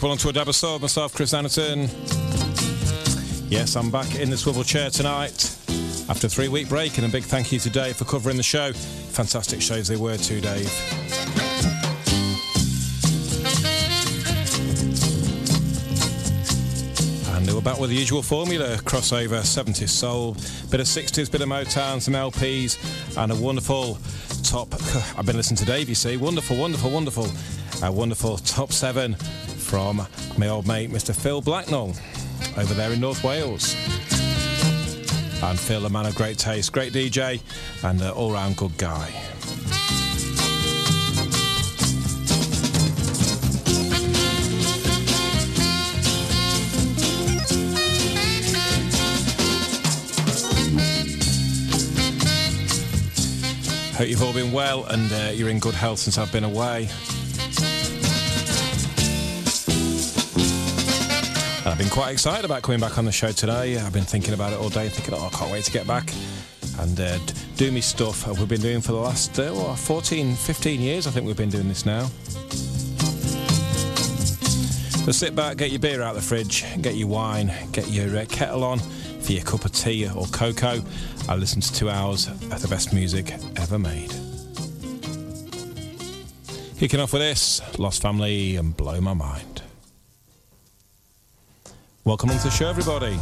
Welcome, to a episode. Myself, Chris Anderton. Yes, I'm back in the swivel chair tonight after a three week break, and a big thank you to Dave for covering the show. Fantastic shows they were too, Dave. And were back with the usual formula crossover 70s soul, bit of 60s, bit of Motown, some LPs, and a wonderful top. I've been listening to Dave, you see. Wonderful, wonderful, wonderful. A wonderful top seven from my old mate, Mr. Phil Blacknell, over there in North Wales. And Phil, a man of great taste, great DJ, and an all round good guy. Hope you've all been well and uh, you're in good health since I've been away. And I've been quite excited about coming back on the show today. I've been thinking about it all day, thinking, oh, I can't wait to get back and uh, do me stuff uh, we've been doing for the last uh, what, 14, 15 years. I think we've been doing this now. So sit back, get your beer out of the fridge, get your wine, get your uh, kettle on for your cup of tea or cocoa. I listen to two hours of the best music ever made. Kicking off with this, Lost Family and Blow My Mind. Welcome onto the show, everybody.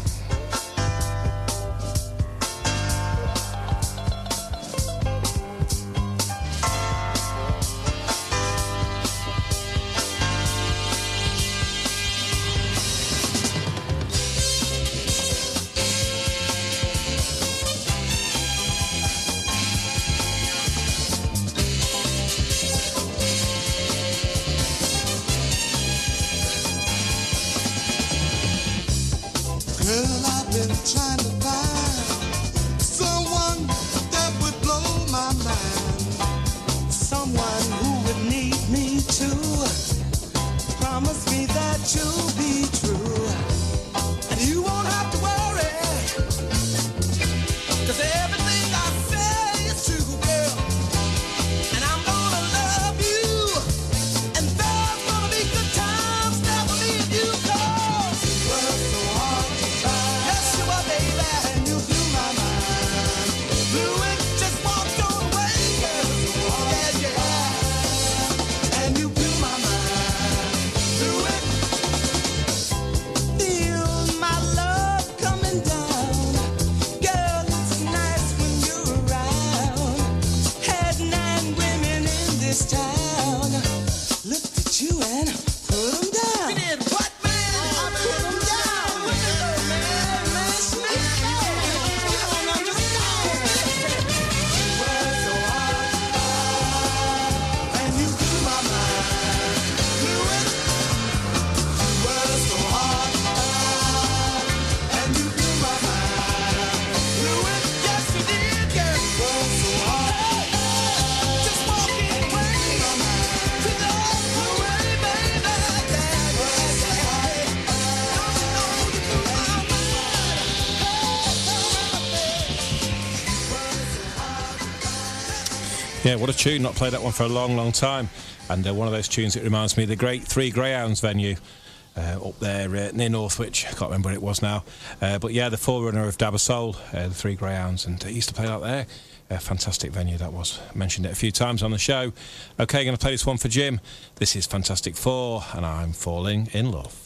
Yeah, what a tune. Not played that one for a long, long time. And uh, one of those tunes that reminds me of the great Three Greyhounds venue. Uh, up there uh, near Northwich. I can't remember where it was now. Uh, but yeah, the forerunner of Dab of Soul, uh, the Three Greyhounds, and uh, he used to play out there. A fantastic venue that was. Mentioned it a few times on the show. Okay, going to play this one for Jim. This is Fantastic Four, and I'm falling in love.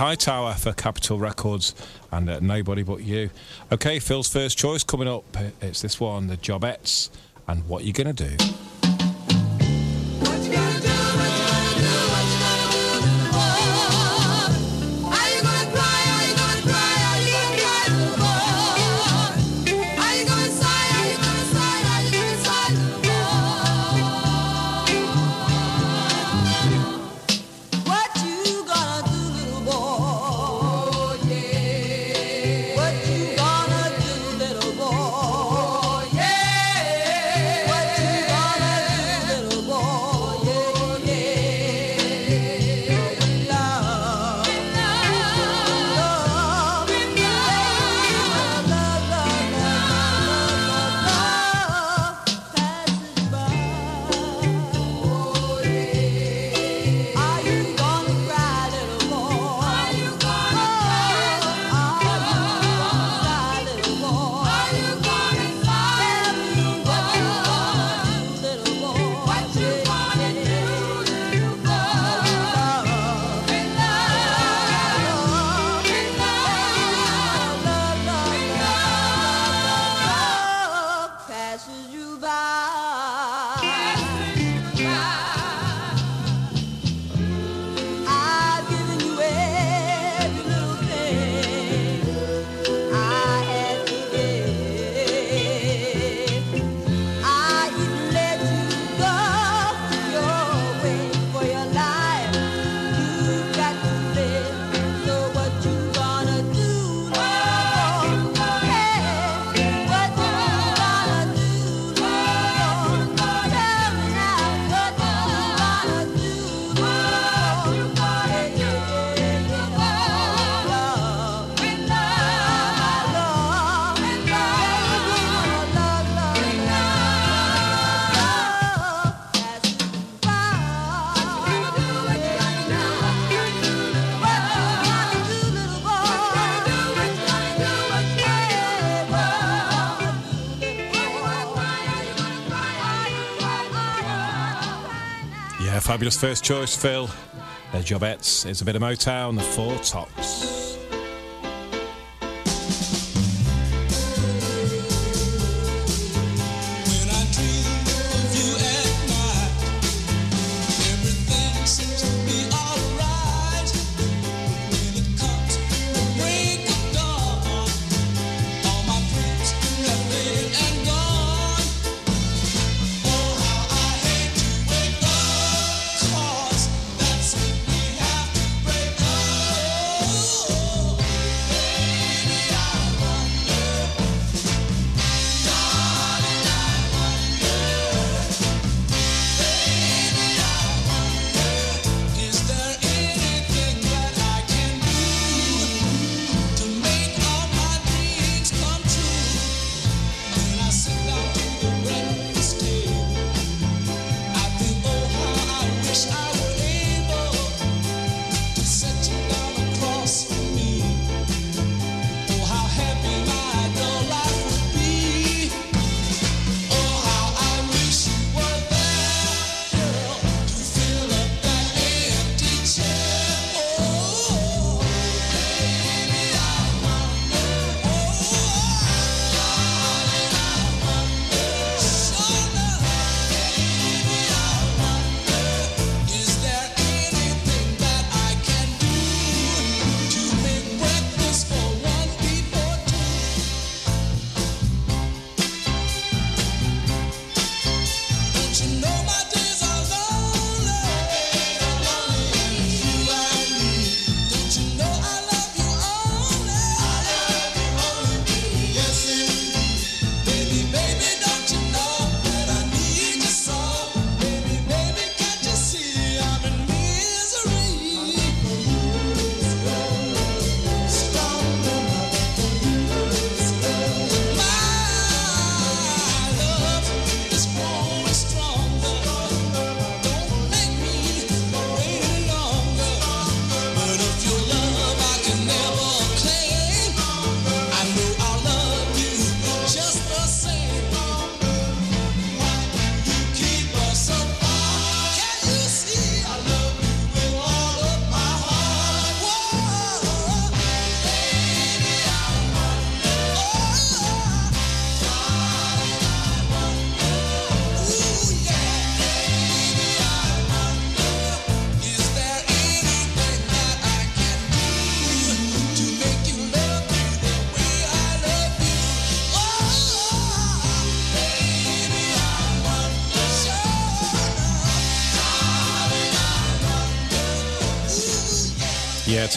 Hightower for Capitol Records and uh, Nobody But You. Okay, Phil's first choice coming up. It's this one, The Jobettes and What You Gonna Do. Fabulous first choice, Phil. There's Jobettes. It's a bit of Motown, the Four Tops.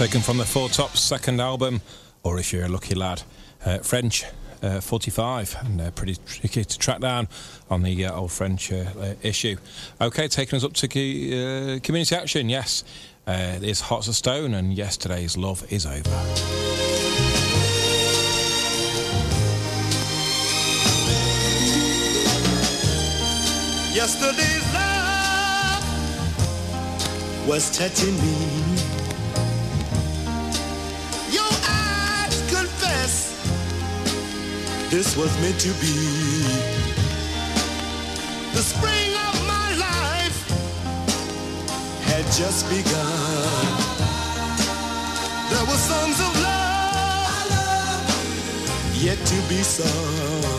taken from the Four Tops second album, or if you're a lucky lad, uh, French uh, 45, and uh, pretty tricky to track down on the uh, old French uh, issue. Okay, taking us up to community action, yes, uh, "Hearts of Stone, and yesterday's love is over. Yesterday's love was touching me. This was meant to be. The spring of my life had just begun. There were songs of love yet to be sung.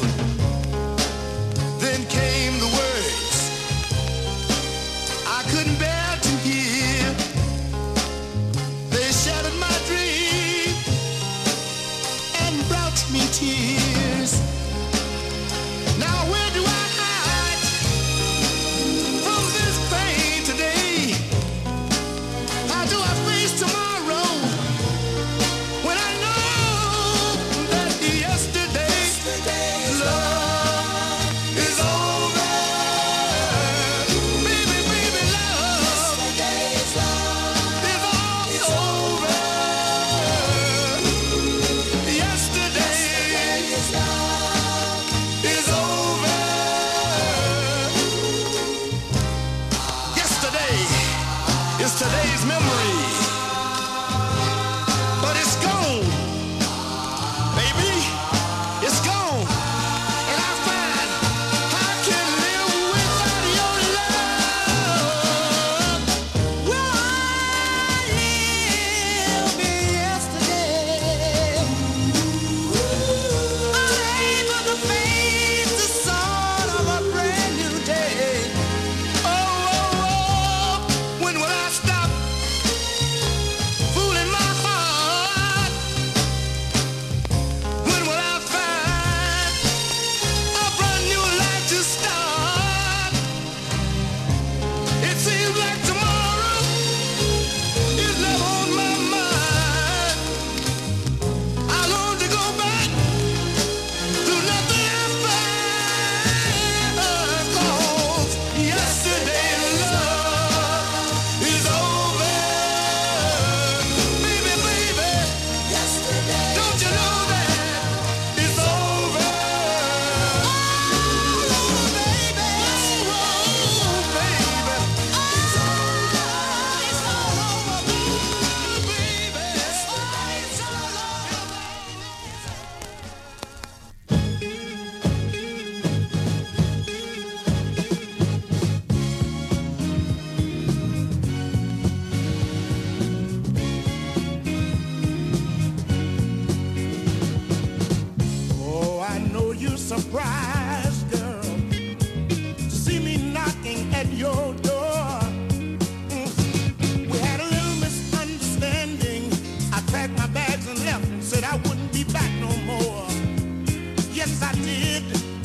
lived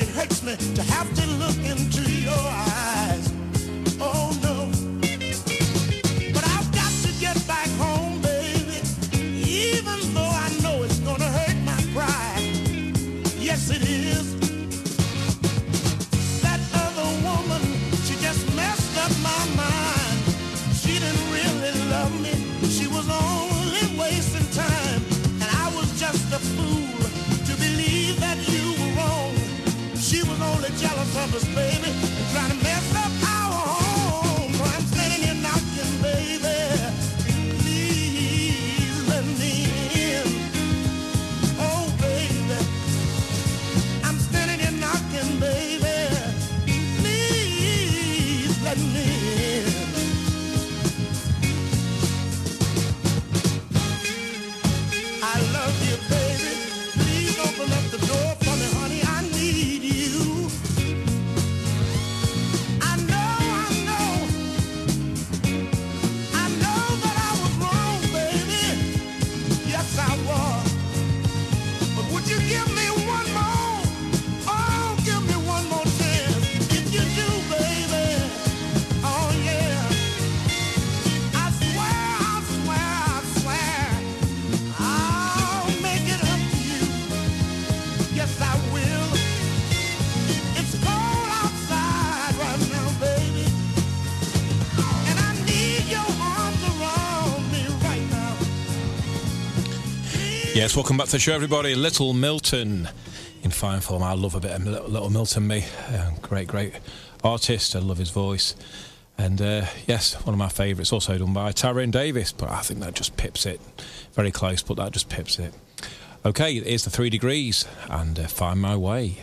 it hurts me to have Yes, welcome back to the show, everybody. Little Milton in fine form. I love a bit of Little, Milton, me. Uh, great, great artist. I love his voice. And uh, yes, one of my favourites, also done by Tyrone Davis, but I think that just pips it. Very close, but that just pips it. Okay, here's the three degrees and uh, Find My Way.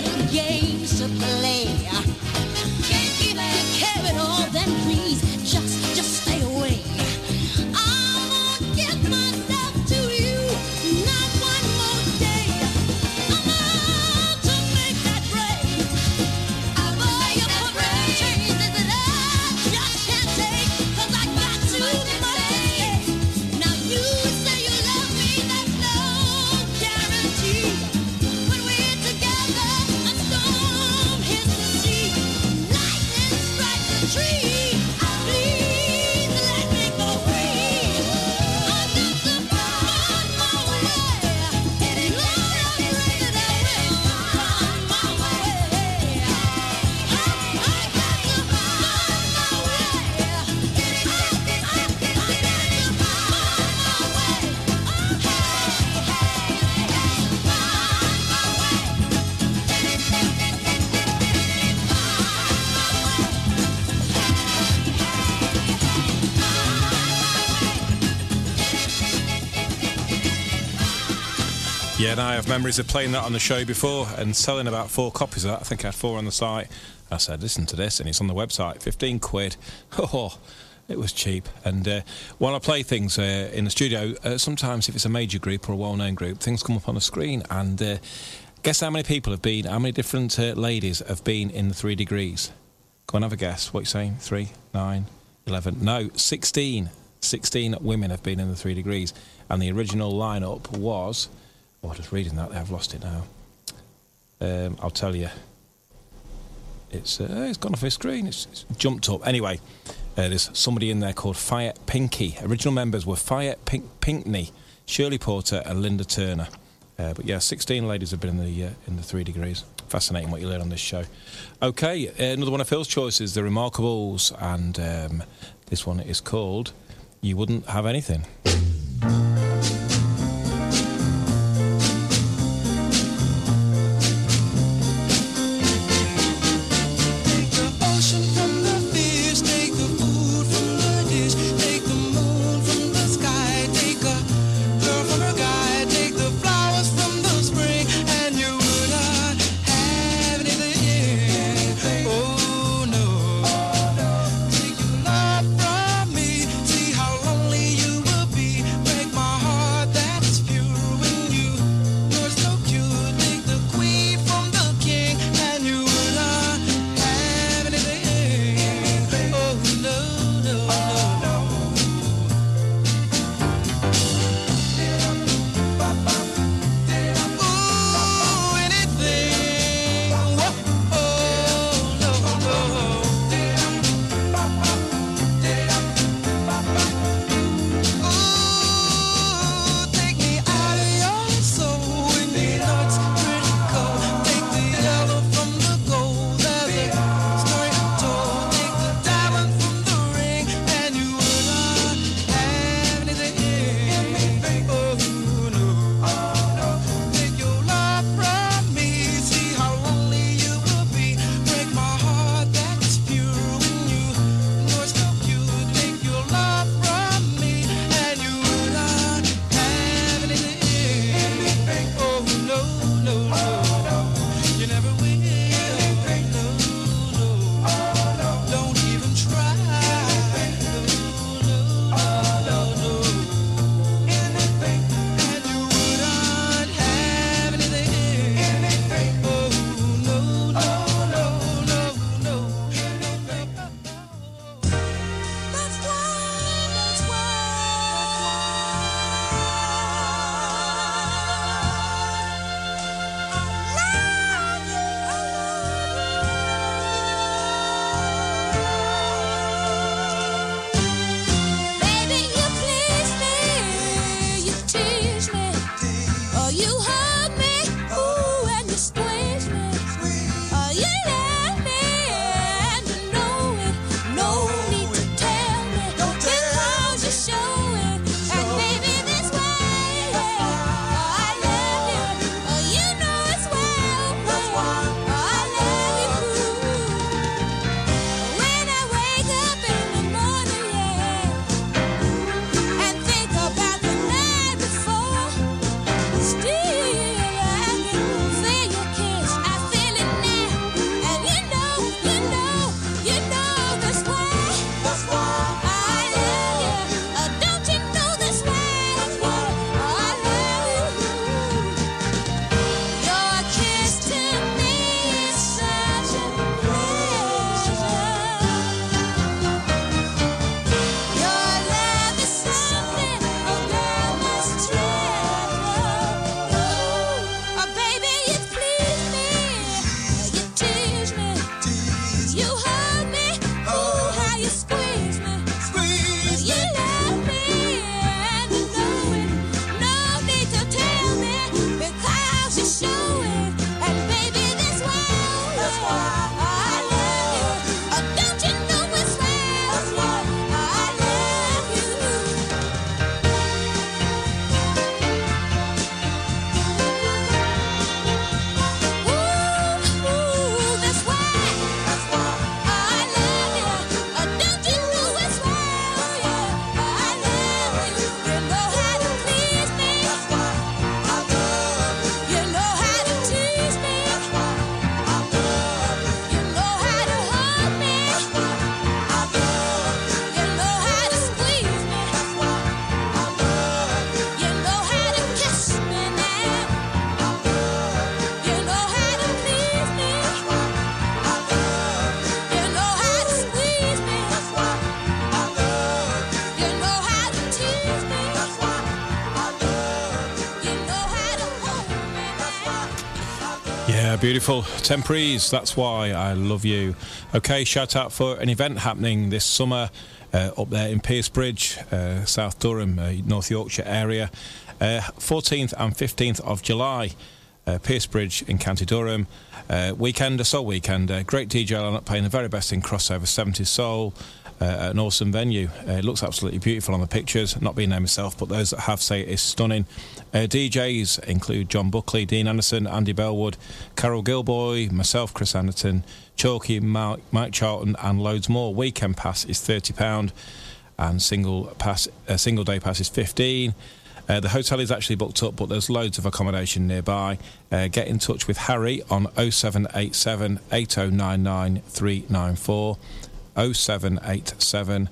Little games to play. Have memories of playing that on the show before and selling about four copies of that. I think I had four on the site. I said, listen to this, and it's on the website. 15 quid. Oh, it was cheap. And uh, while I play things uh, in the studio, uh, sometimes if it's a major group or a well known group, things come up on the screen. And uh, guess how many people have been, how many different uh, ladies have been in the three degrees? Go and have a guess. What are you saying? Three, nine, 11. No, 16. 16 women have been in the three degrees. And the original lineup was. Oh, just reading that, I've lost it now. Um, I'll tell you. It's uh, it's gone off his screen. It's, it's jumped up. Anyway, uh, there's somebody in there called Fire Pinky. Original members were Fire Pink, Pinkney, Shirley Porter, and Linda Turner. Uh, but yeah, 16 ladies have been in the uh, in the three degrees. Fascinating what you learn on this show. Okay, uh, another one of Phil's choices, The Remarkables, and um, this one is called "You Wouldn't Have Anything." Beautiful. Temprees, that's why I love you. Okay, shout out for an event happening this summer uh, up there in Piercebridge, uh, South Durham, uh, North Yorkshire area. Uh, 14th and 15th of July, uh, Piercebridge in County Durham. Uh, weekend, a soul weekend. Uh, great DJ lineup playing the very best in crossover 70s soul. Uh, an awesome venue. Uh, it looks absolutely beautiful on the pictures. Not being there myself, but those that have say it is stunning. Uh, DJs include John Buckley, Dean Anderson, Andy Bellwood, Carol Gilboy, myself, Chris Anderton, Chalky, Mike, Mike Charlton, and loads more. Weekend pass is thirty pound, and single pass, uh, single day pass is fifteen. Uh, the hotel is actually booked up, but there's loads of accommodation nearby. Uh, get in touch with Harry on 0787 8099 394. 0787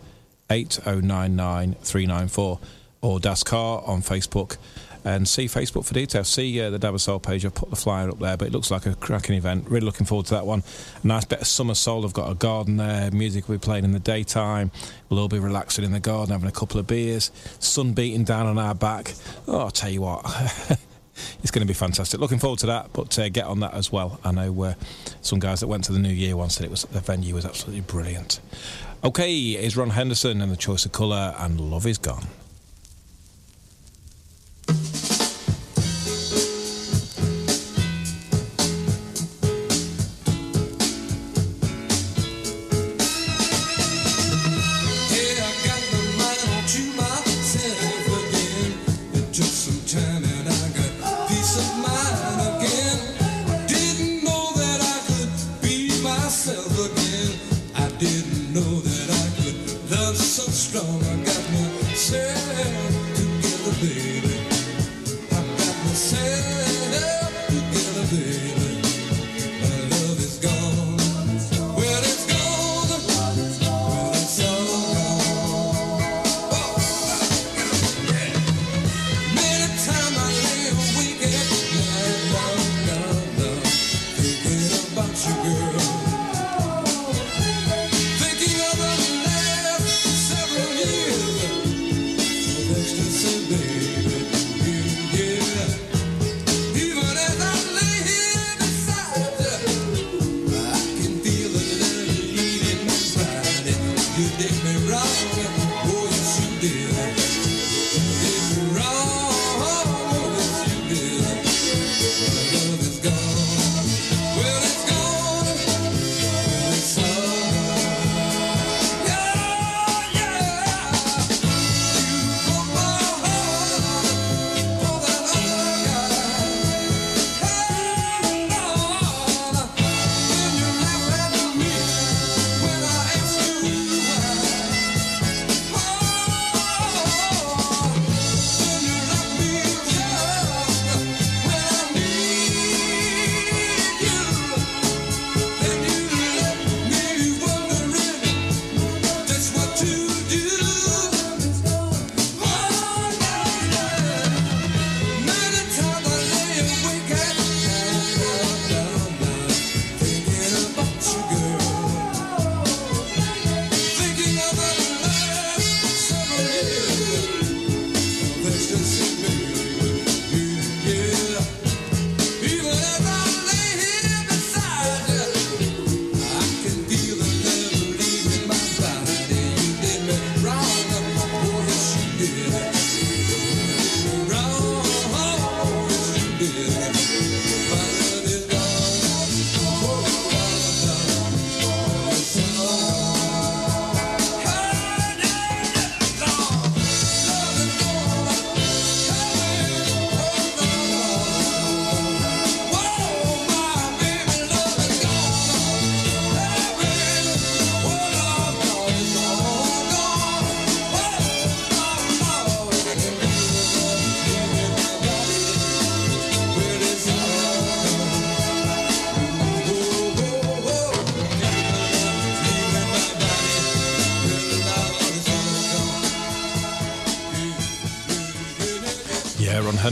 8099 394 or Das Car on Facebook and see Facebook for details. See uh, the Dab of Soul page. I've put the flyer up there, but it looks like a cracking event. Really looking forward to that one. A nice bit of summer soul. I've got a garden there. Music will be playing in the daytime. We'll all be relaxing in the garden, having a couple of beers. Sun beating down on our back. Oh, I'll tell you what. it's going to be fantastic. Looking forward to that, but uh, get on that as well. I know uh, some guys that went to the New Year once said it was the venue was absolutely brilliant. Okay, is Ron Henderson and the choice of colour and love is gone.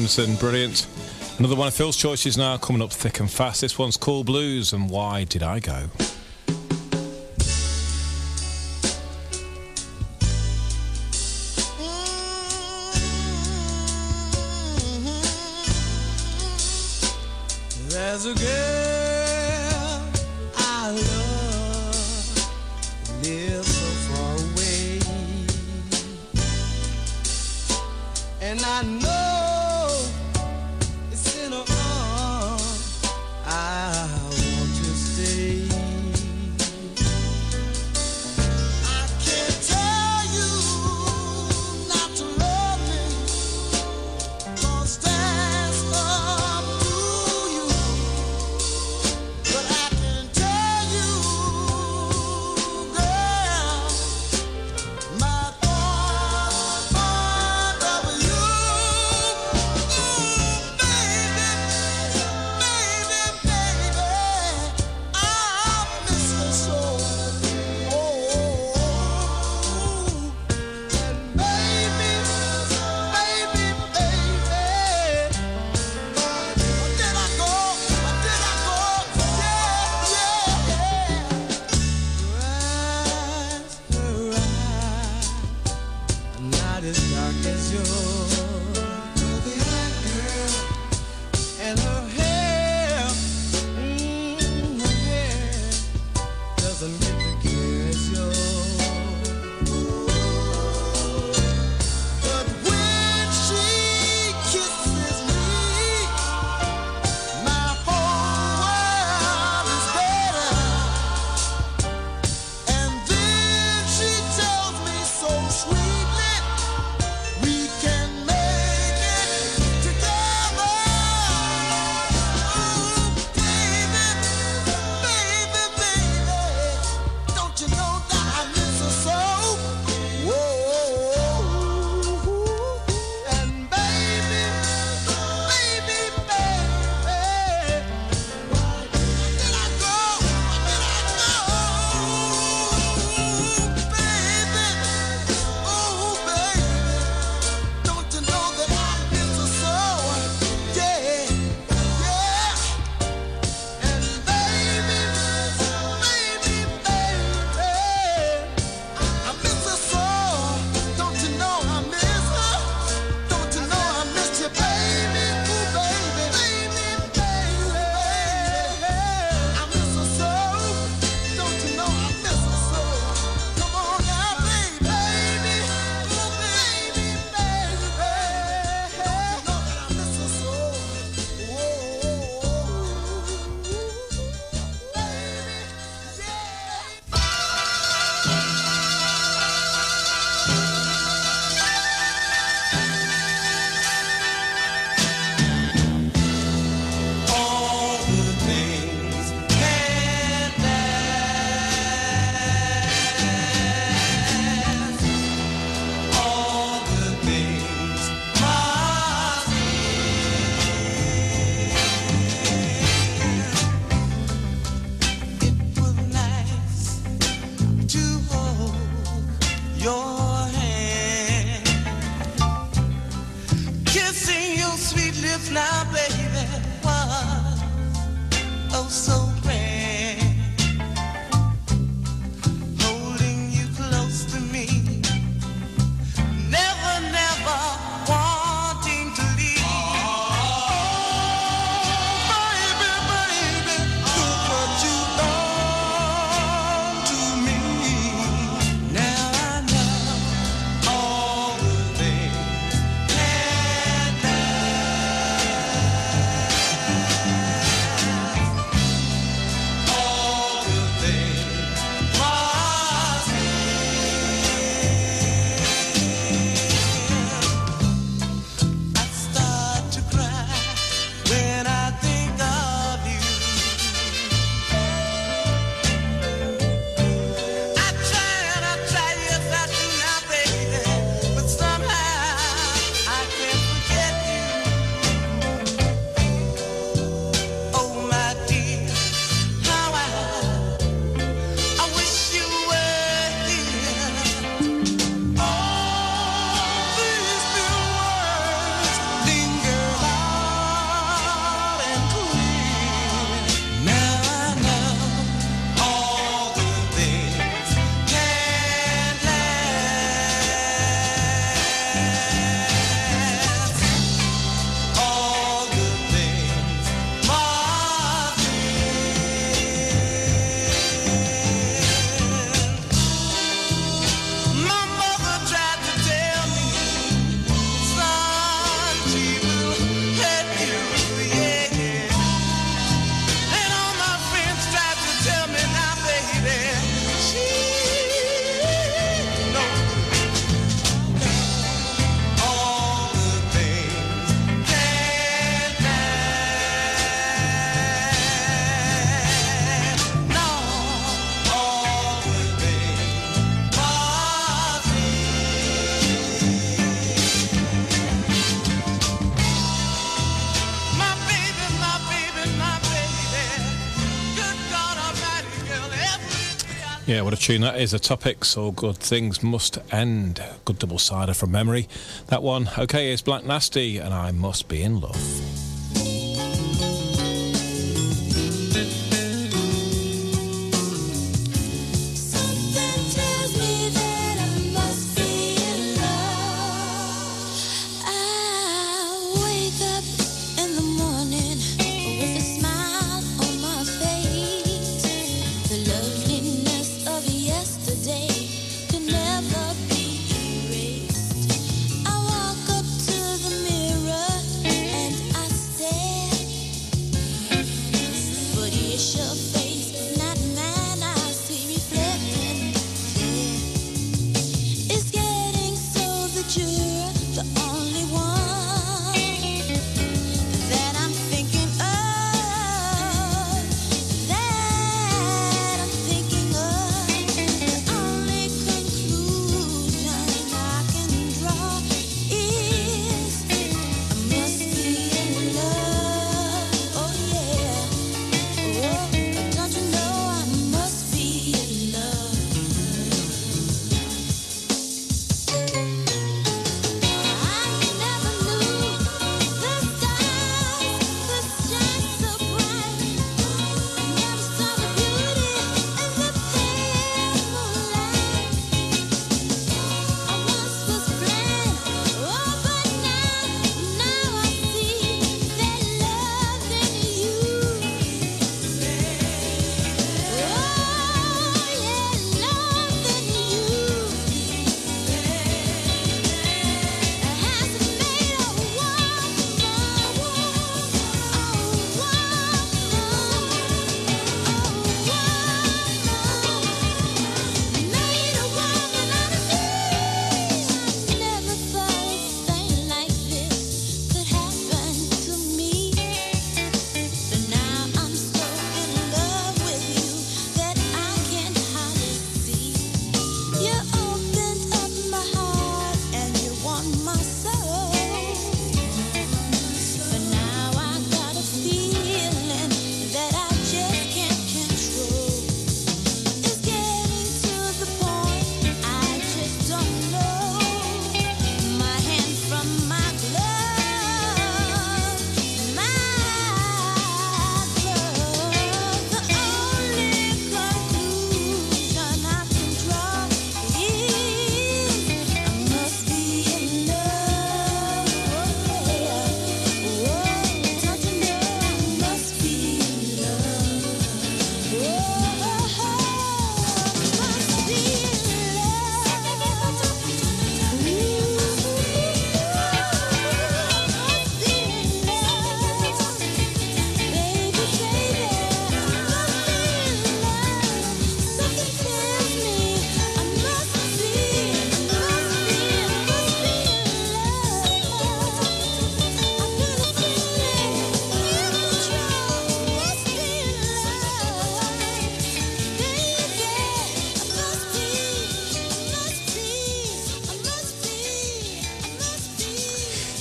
Williamson, brilliant. Another one of Phil's choices now coming up thick and fast. This one's Cool Blues and Why Did I Go? Yeah, what a tune that is. A topic, so good things must end. Good double sider from memory. That one, okay, is Black Nasty, and I must be in love.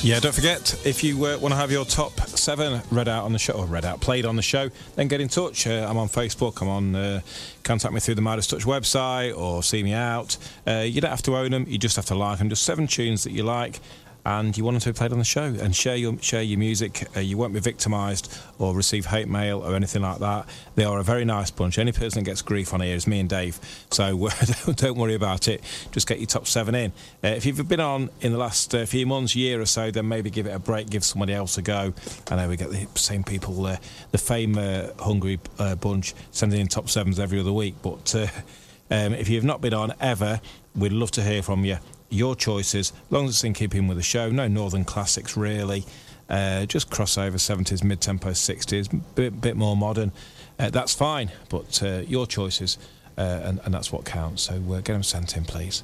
Yeah, don't forget if you uh, want to have your top seven read out on the show, or read out, played on the show, then get in touch. Uh, I'm on Facebook. I'm on. Uh, contact me through the Midas Touch website or see me out. Uh, you don't have to own them. You just have to like them. Just seven tunes that you like. And you want them to be played on the show and share your share your music. Uh, you won't be victimised or receive hate mail or anything like that. They are a very nice bunch. Any person that gets grief on here is me and Dave. So don't, worry about it. Just get your top seven in. Uh, if you've been on in the last uh, few months, year or so, then maybe give it a break. Give somebody else a go. I know we get the same people, uh, the fame uh, hungry bunch, sending in top sevens every other week. But um, if you've not been on ever, we'd love to hear from you. Your choices, as long as it's in keeping with the show. No northern classics really. Uh, just crossover 70s, mid tempo 60s, bit, bit more modern. Uh, that's fine, but uh, your choices, uh, and, and that's what counts. So uh, get them sent in, please.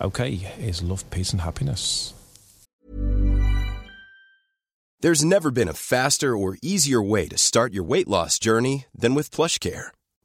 Okay, here's love, peace, and happiness. There's never been a faster or easier way to start your weight loss journey than with PlushCare.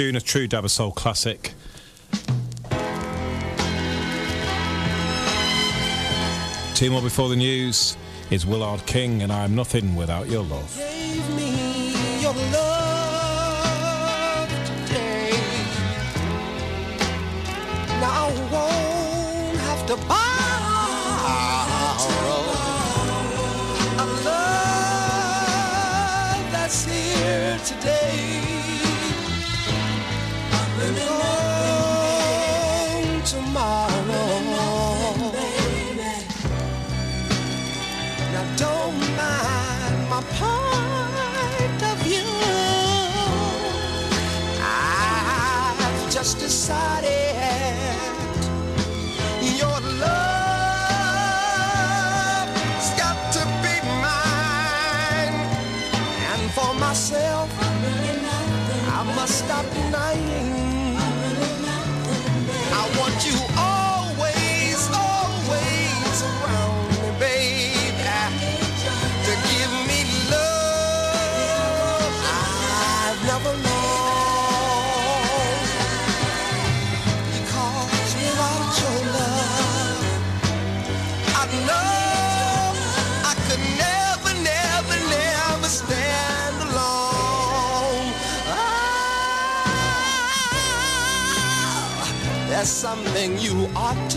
tune, a true Dab of Soul classic. Two more before the news is Willard King, and I am nothing without your love. passarei. there's something you ought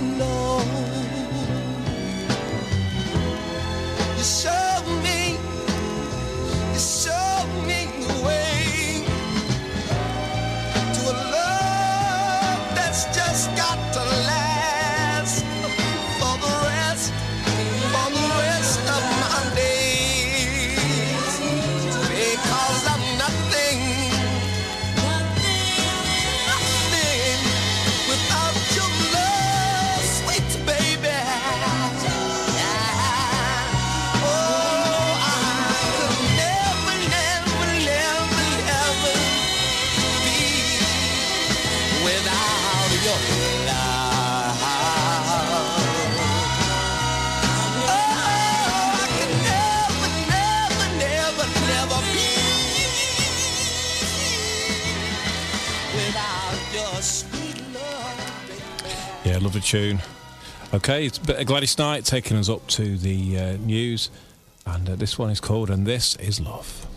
love a tune. Okay, it's Gladys Knight taking us up to the uh, news, and uh, this one is called And This Is Love.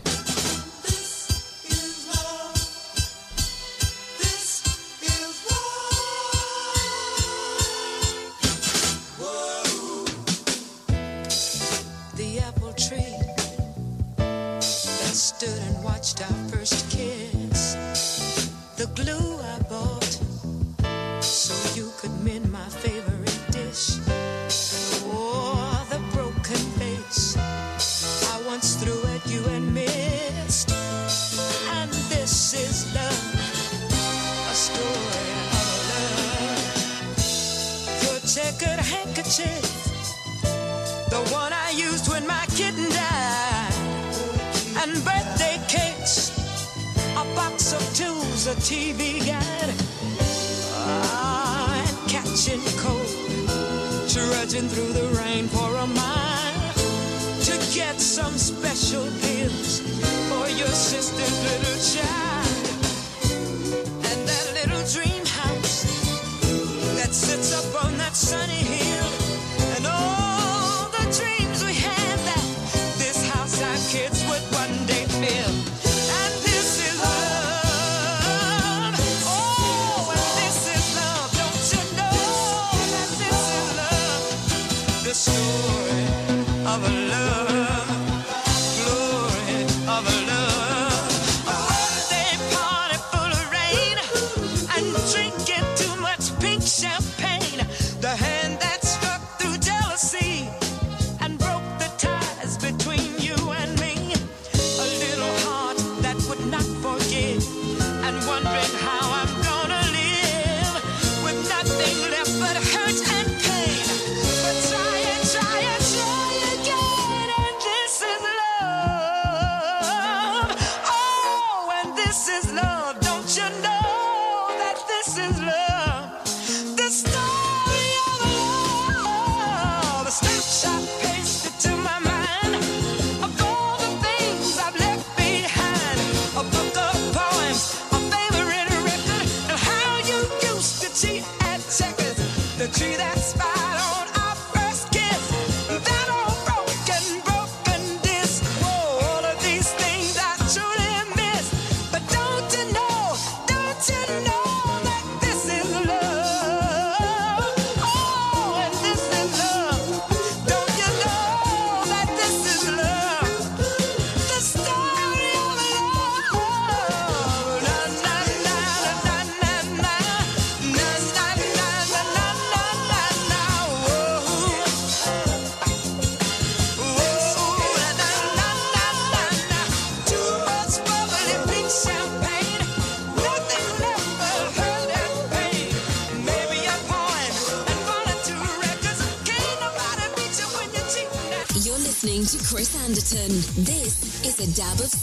dab of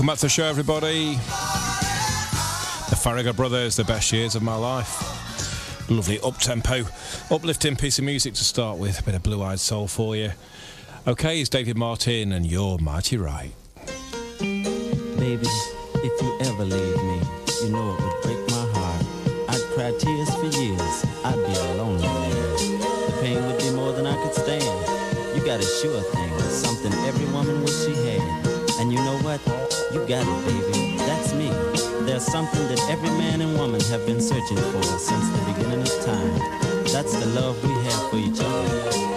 Welcome back to the show, everybody. The Faragher Brothers, the best years of my life. Lovely up tempo, uplifting piece of music to start with. A bit of blue eyed soul for you. Okay, it's David Martin, and you're mighty right. Baby, if you ever leave me, you know it would break my heart. I'd cry tears for years, I'd be a lonely man. The pain would be more than I could stand. You got a sure thing, something every woman wishes she had. And you know what? You got it, baby. That's me. There's something that every man and woman have been searching for since the beginning of time. That's the love we have for each other.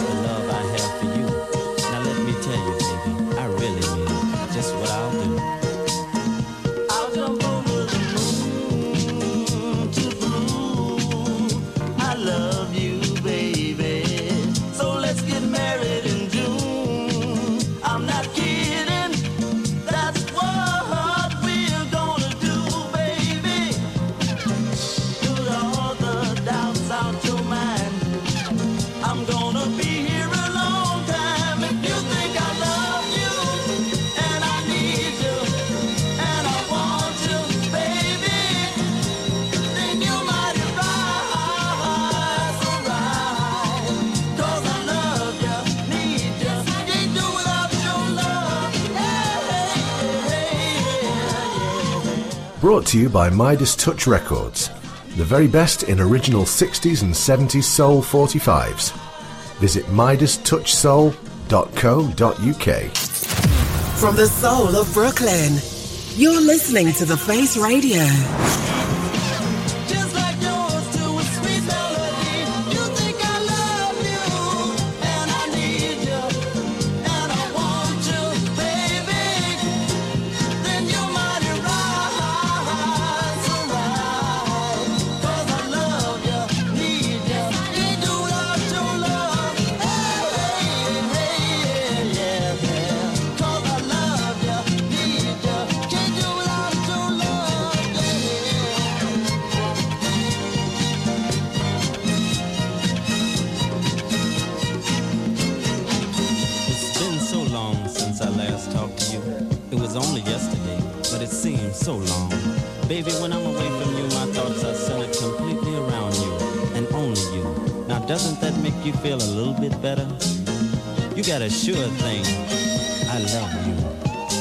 brought to you by Midas Touch Records, the very best in original 60s and 70s soul 45s. Visit midastouchsoul.co.uk. From the soul of Brooklyn, you're listening to The Face Radio. so long. Baby, when I'm away from you, my thoughts are centered completely around you and only you. Now, doesn't that make you feel a little bit better? You got a sure thing. I love you.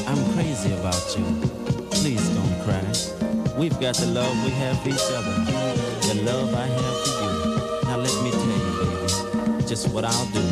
I'm crazy about you. Please don't cry. We've got the love we have for each other. The love I have for you. Now let me tell you, baby, just what I'll do.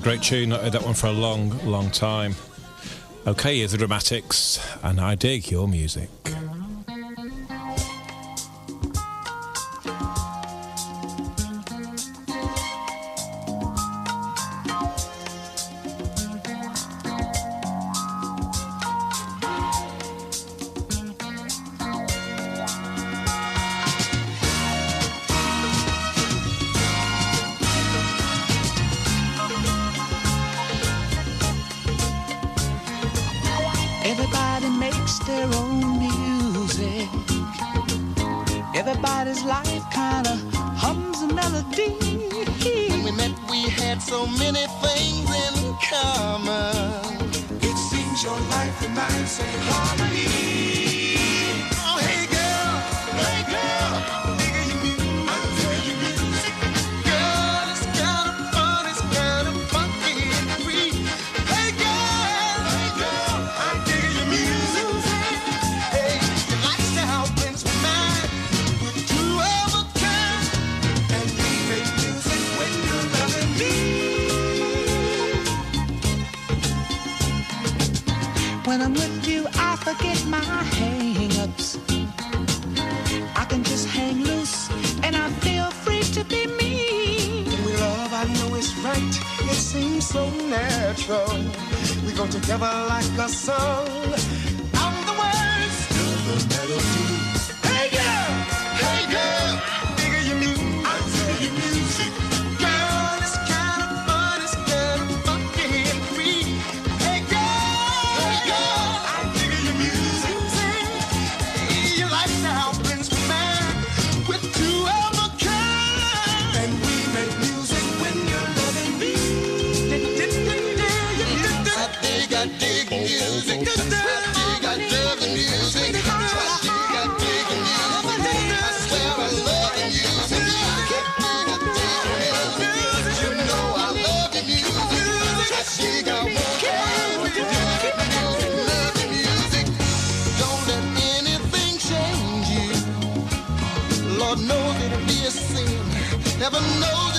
a great tune. I heard that one for a long, long time. Okay, here's the dramatics, and I dig your music. Lord knows it'll be a sin. Never know.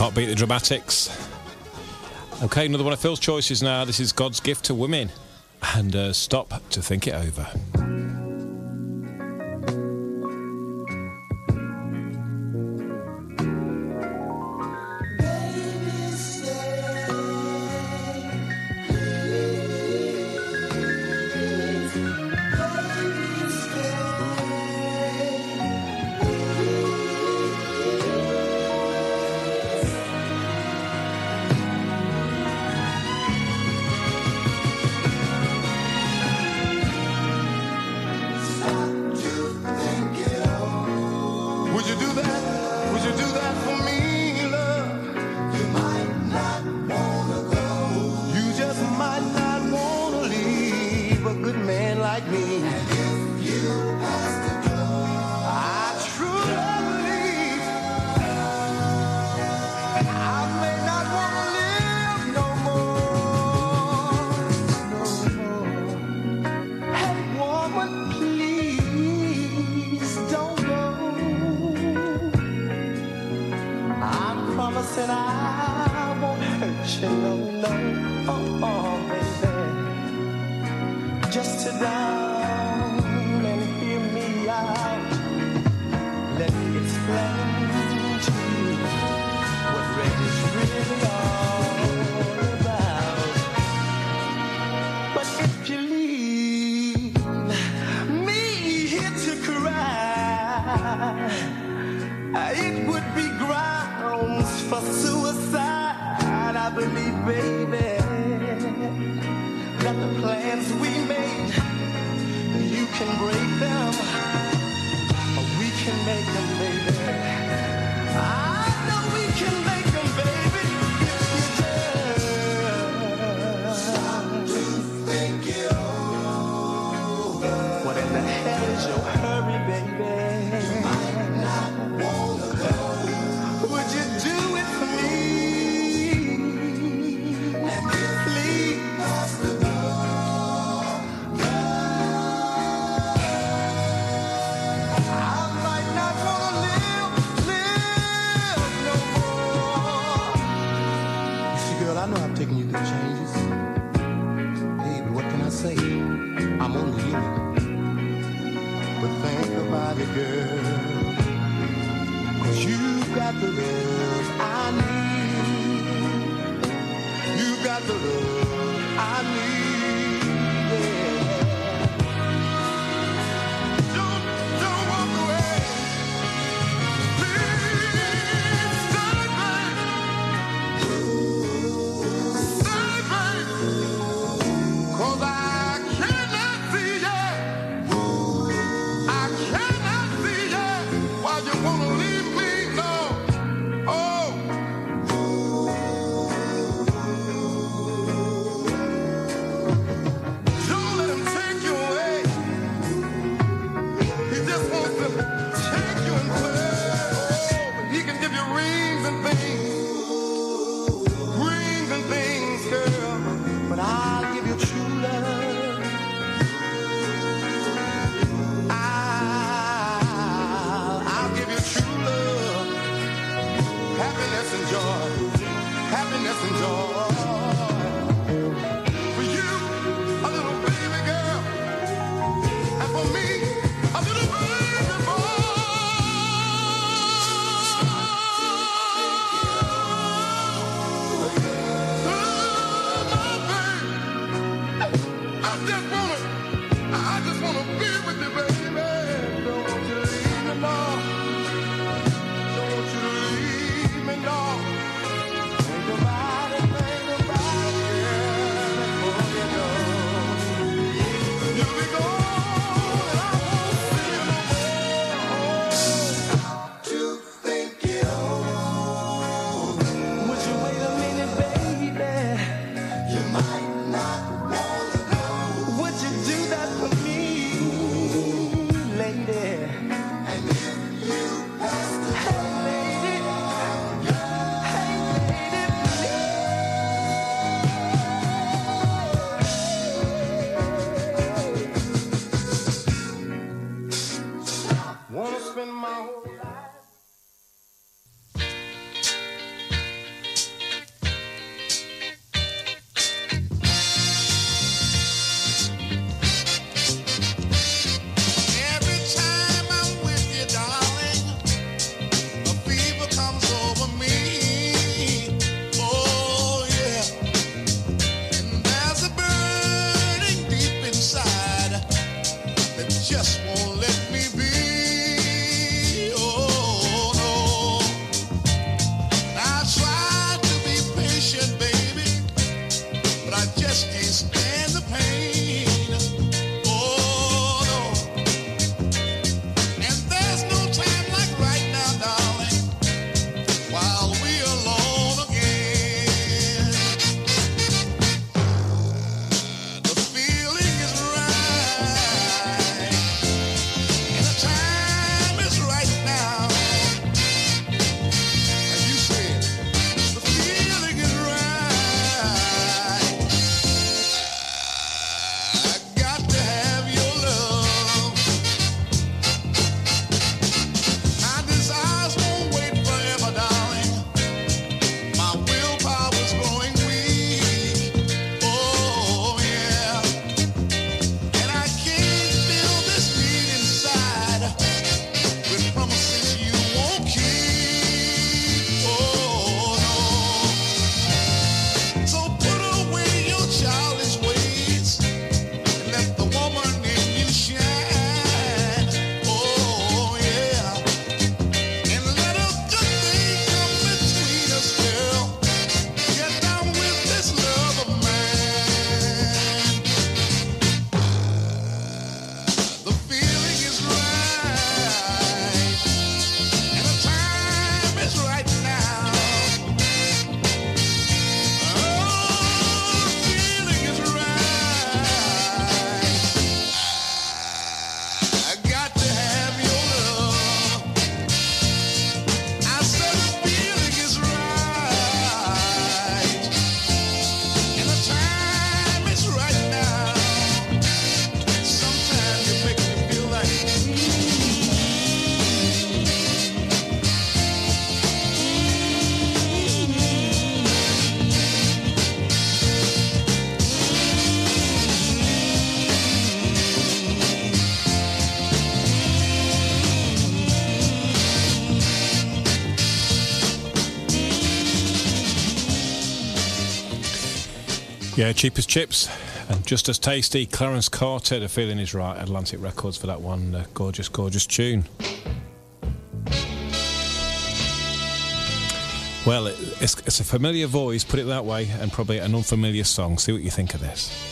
Can't beat the dramatics. Okay, another one of Phil's choices now. This is God's gift to women. And uh, stop to think it over. to change. Yeah, cheap as chips and just as tasty. Clarence Carter, the feeling is right. Atlantic Records for that one. Uh, gorgeous, gorgeous tune. Well, it, it's, it's a familiar voice, put it that way, and probably an unfamiliar song. See what you think of this.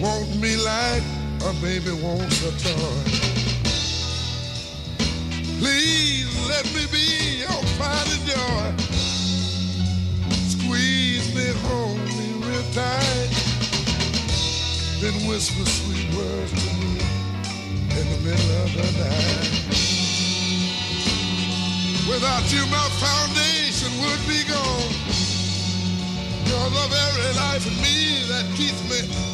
Want me like a baby wants a toy. Please let me be your pride and joy. Squeeze me, hold me real tight. Then whisper sweet words to me in the middle of the night. Without you, my foundation would be gone. You're the very life in me that keeps me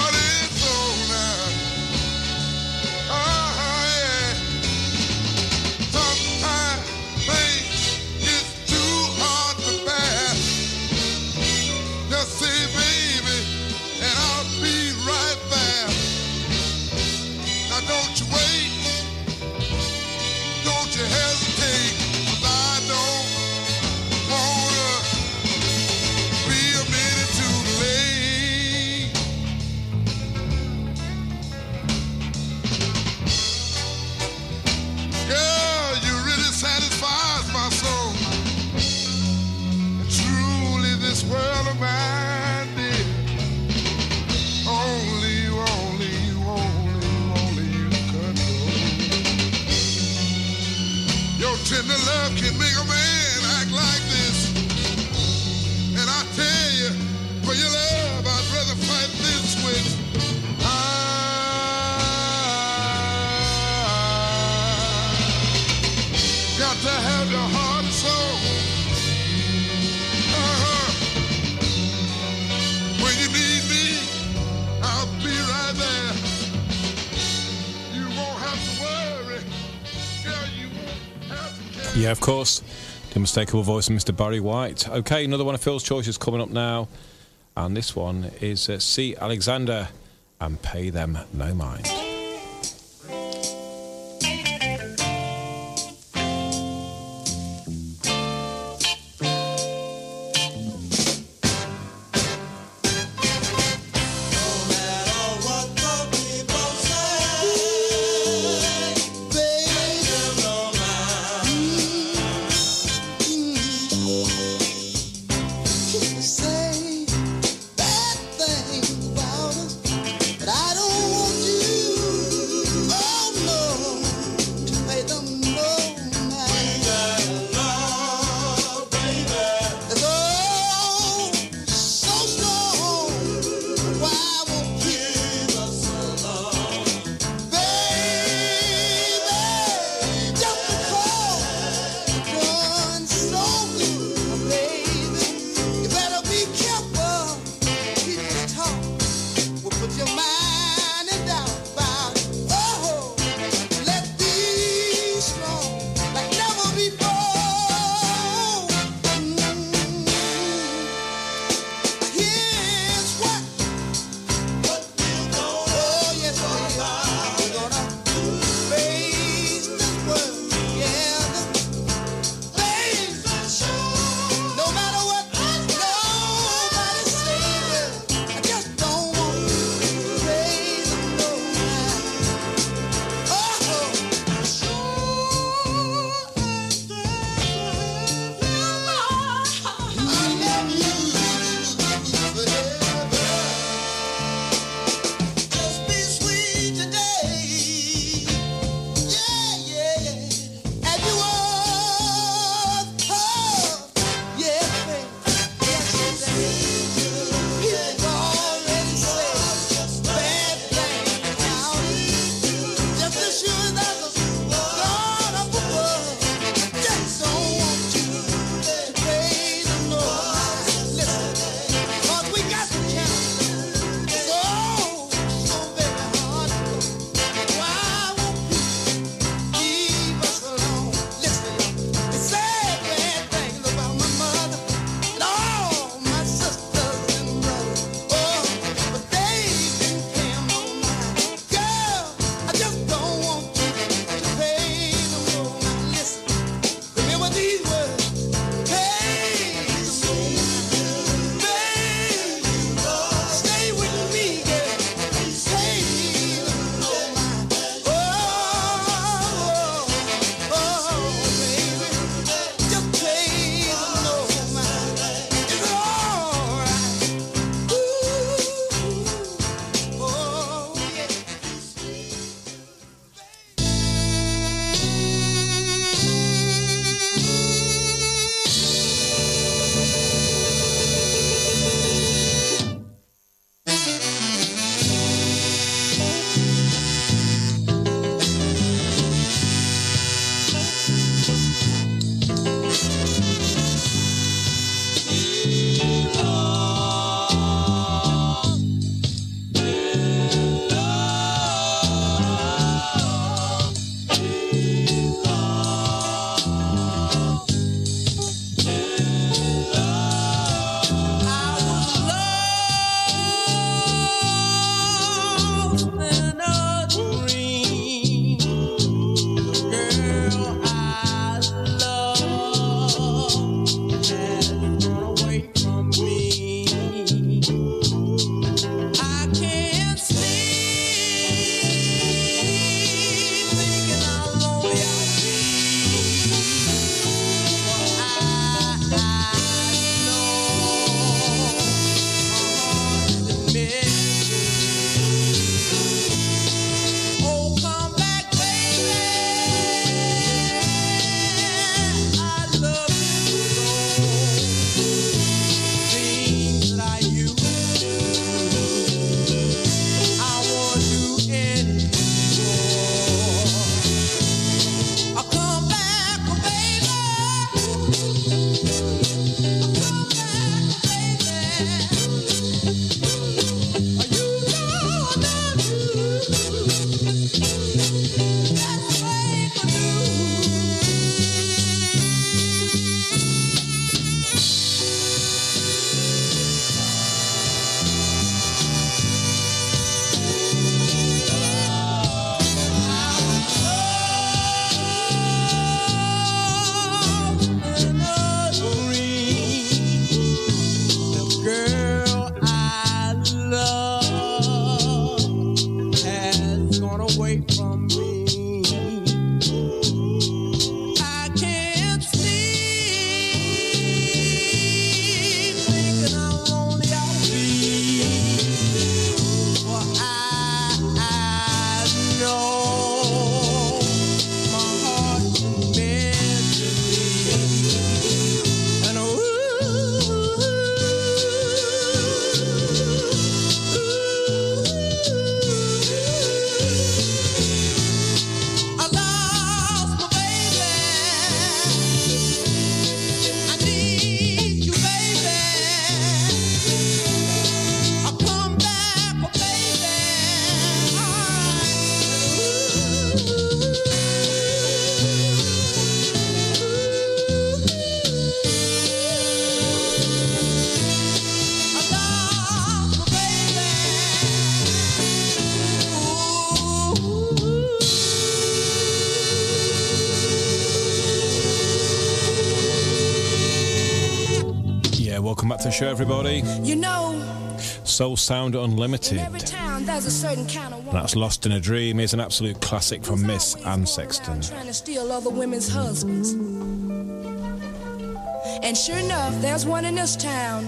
Yeah, of course. The unmistakable voice of Mr. Barry White. Okay, another one of Phil's choices coming up now. And this one is uh, C. Alexander and Pay Them No Mind. Welcome back to the show, everybody. You know, Soul Sound Unlimited. every town there's a certain kind of that's Lost in a Dream is an absolute classic from Miss Ann Sexton. trying to steal other women's husbands. And sure enough, there's one in this town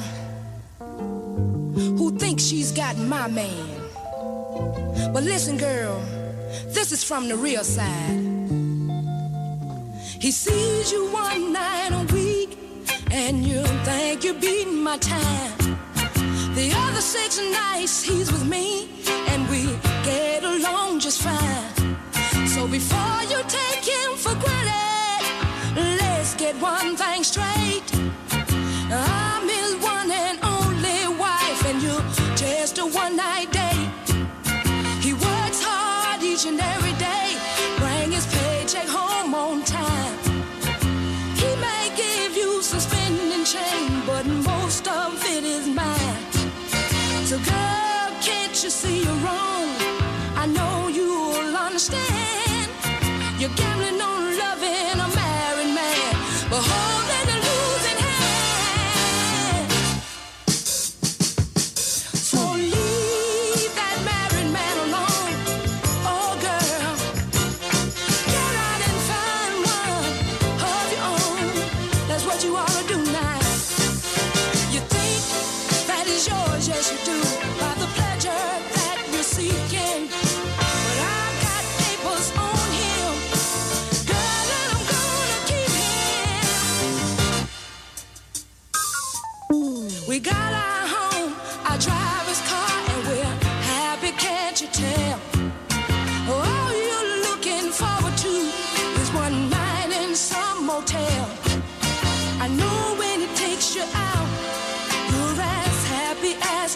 who thinks she's got my man. But listen, girl, this is from the real side. He sees you one night a week, and you think you're beating my time. The other six nights he's with me, and we get along just fine. So before you take him for granted, let's get one thing straight. I'm his one and only wife, and you're just a one night date. He works hard each and every you see you're wrong? I know you'll understand.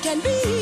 Can be.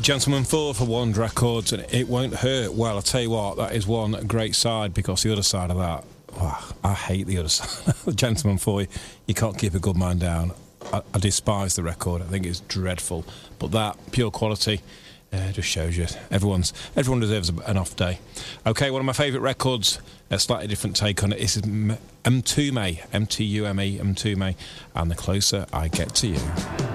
Uh, Gentleman Four for One Records, and it won't hurt. Well, I tell you what, that is one great side because the other side of that, oh, I hate the other side. Gentleman Four, you can't keep a good man down. I, I, despise the record. I think it's dreadful. But that pure quality. Uh, just shows you everyone's everyone deserves an off day. Okay, one of my favourite records, a slightly different take on it. This is Mtume, M T U M E, Mtume, and the closer I get to you.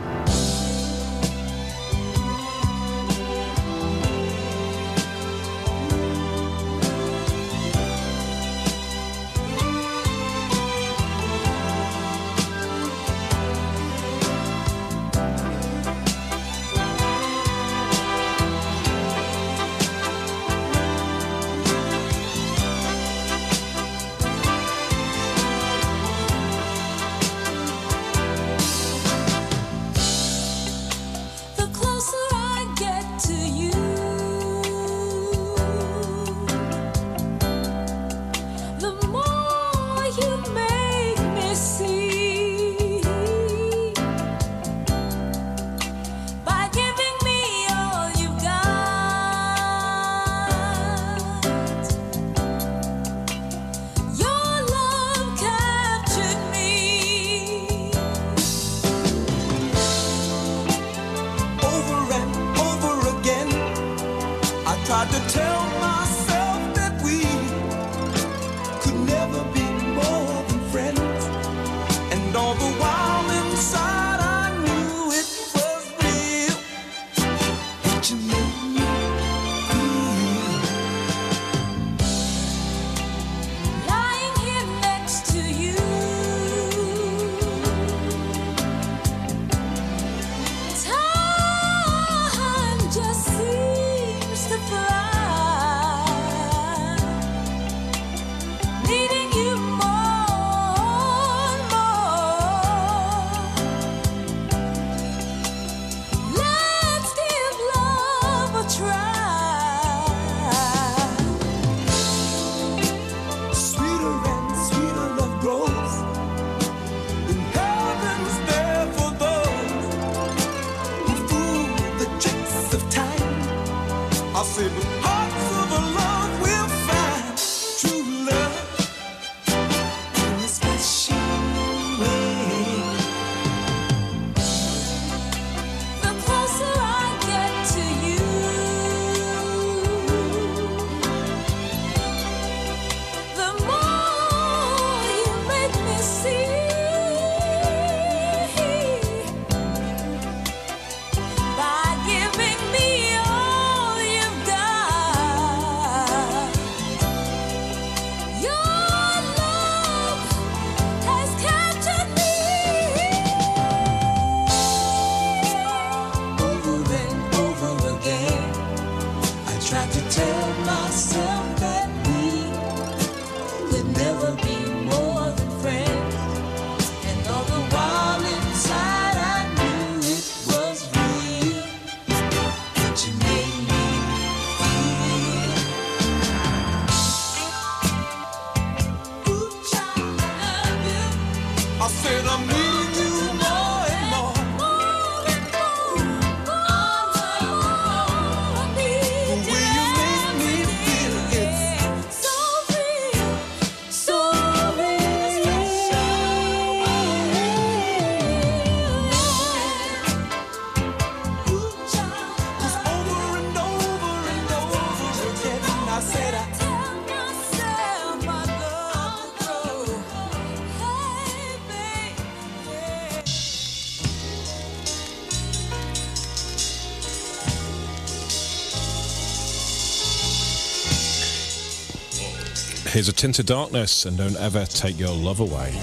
Here's a tint of darkness and don't ever take your love away.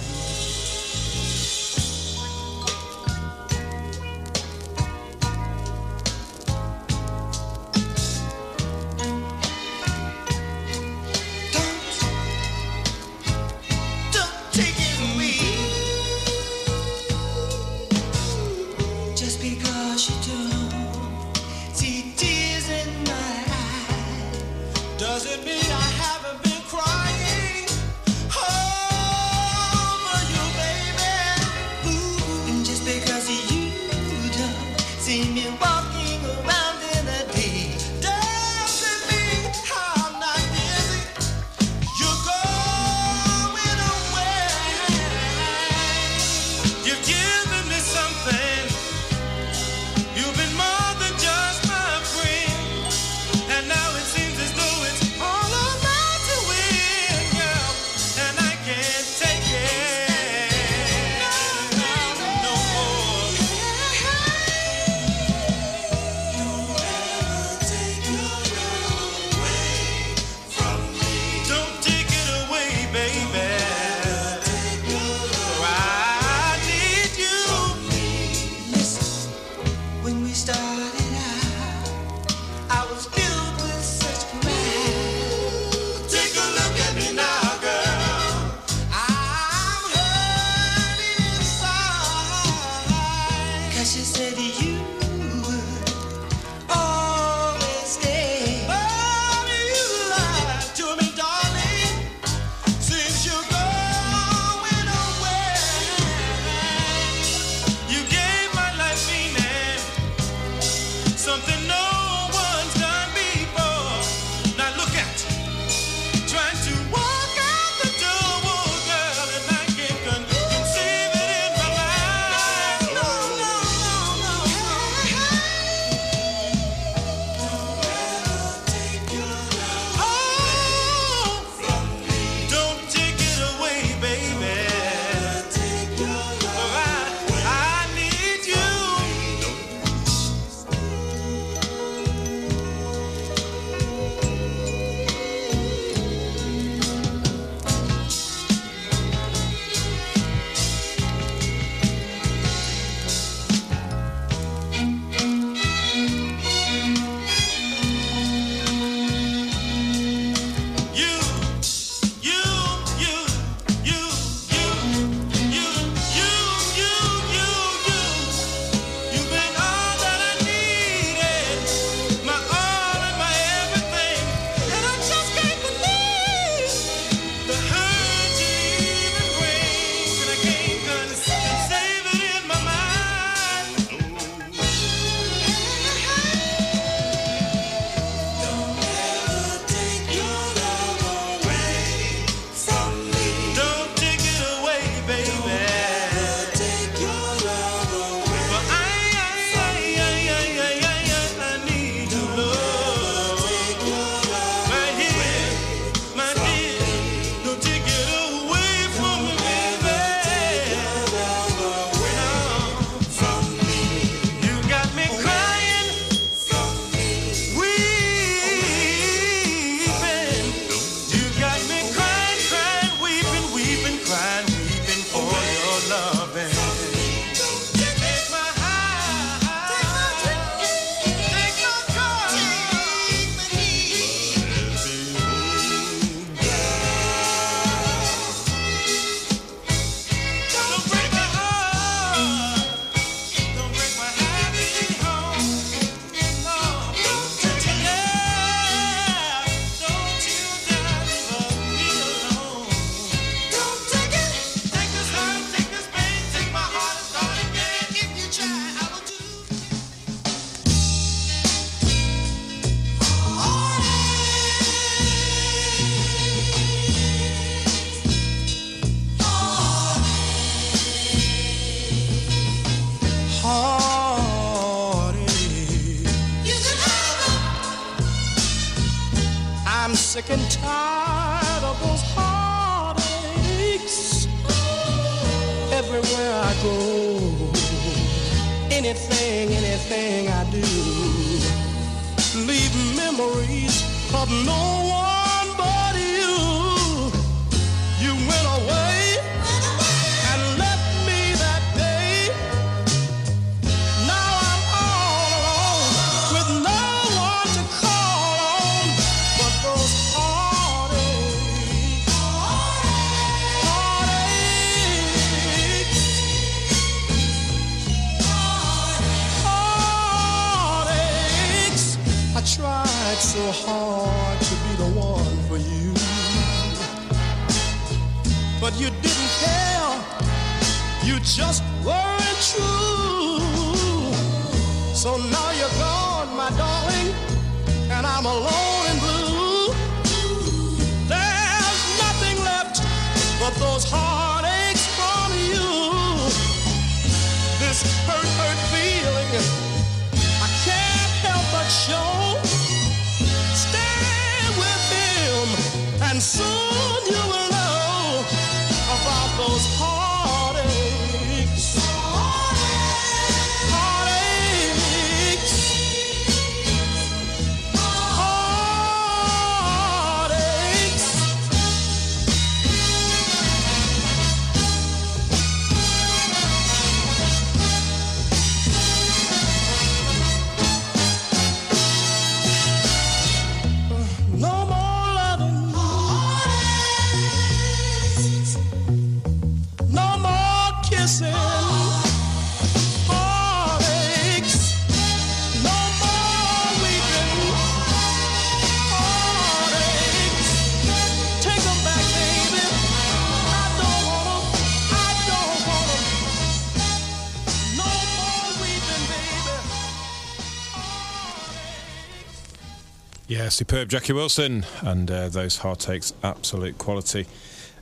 Yeah, superb Jackie Wilson and uh, those heartaches, absolute quality.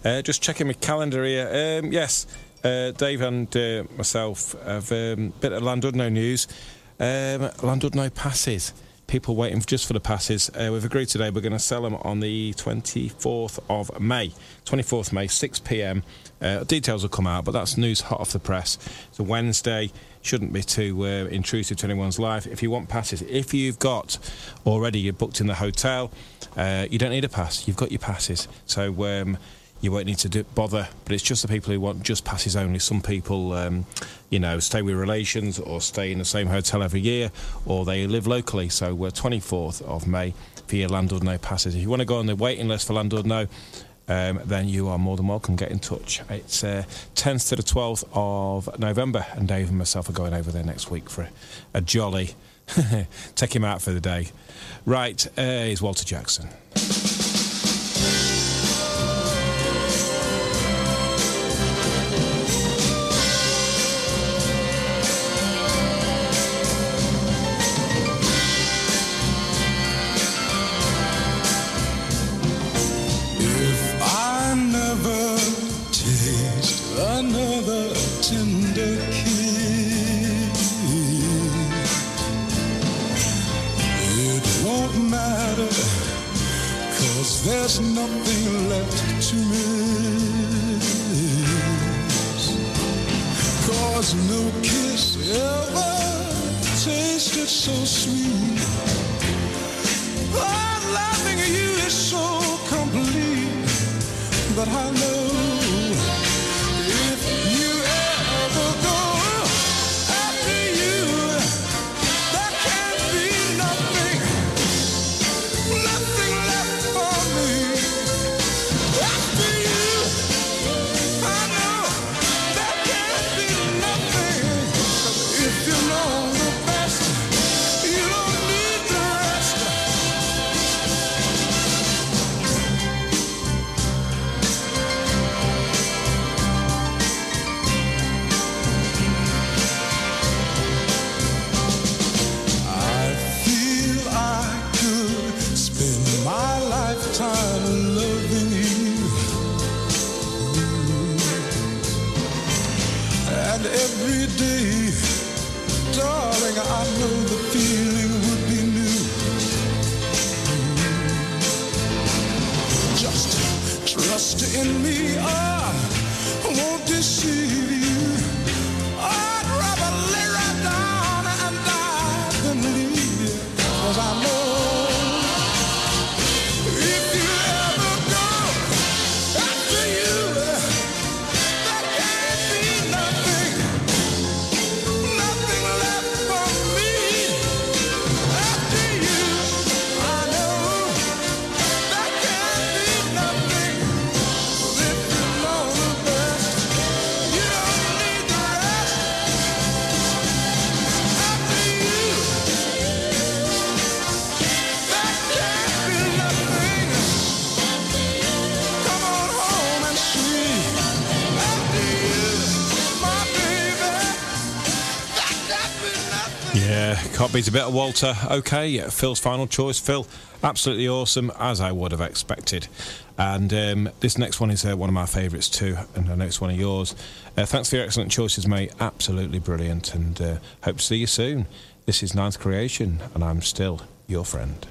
Uh, just checking my calendar here. Um, yes, uh, Dave and uh, myself have a um, bit of Llandudno news. Um, Llandudno passes. People waiting just for the passes. Uh, we've agreed today we're going to sell them on the 24th of May. 24th May, 6 pm. Uh, details will come out, but that's news hot off the press. It's a Wednesday. Shouldn't be too uh, intrusive to anyone's life. If you want passes, if you've got already you're booked in the hotel, uh, you don't need a pass. You've got your passes. So um, you won't need to do, bother. But it's just the people who want just passes only. Some people, um, you know, stay with relations or stay in the same hotel every year, or they live locally. So we're 24th of May for your Llandudno passes. If you want to go on the waiting list for Llandudno, um, then you are more than welcome. Get in touch. It's uh, 10th to the 12th of November, and Dave and myself are going over there next week for a, a jolly. Take him out for the day. Right, uh, is Walter Jackson. There's nothing left to miss. Cause no kiss ever tasted so sweet. Oh, loving you is so complete that I know Can't beat a bit of Walter. Okay, Phil's final choice. Phil, absolutely awesome, as I would have expected. And um, this next one is uh, one of my favourites too, and I know it's one of yours. Uh, thanks for your excellent choices, mate. Absolutely brilliant, and uh, hope to see you soon. This is Ninth Creation, and I'm still your friend.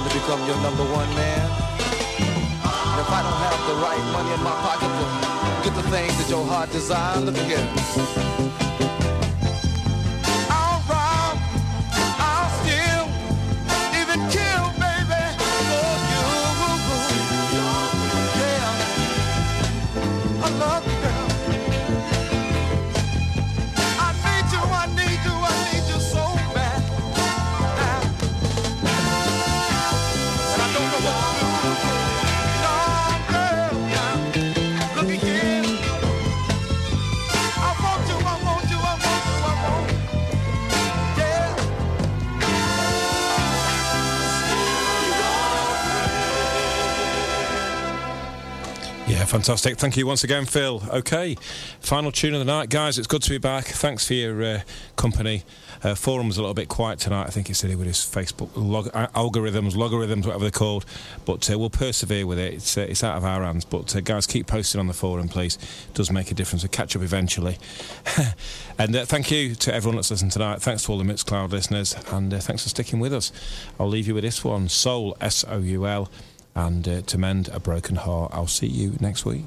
game to become your number one man. And if I don't have the right money in my pocket to get the things that your heart desires, look here. Fantastic. Thank you once again, Phil. Okay, final tune of the night, guys. It's good to be back. Thanks for your uh, company. Uh, forum was a little bit quiet tonight. I think it's to do with his Facebook log- uh, algorithms, logarithms, whatever they're called. But uh, we'll persevere with it. It's, uh, it's out of our hands. But uh, guys, keep posting on the forum, please. It does make a difference. We'll catch up eventually. and thank you to everyone that's listened tonight. Thanks to all the Mixcloud listeners. And thanks for sticking with us. I'll leave you with this one Soul, S O U L. And uh, to mend a broken heart, I'll see you next week.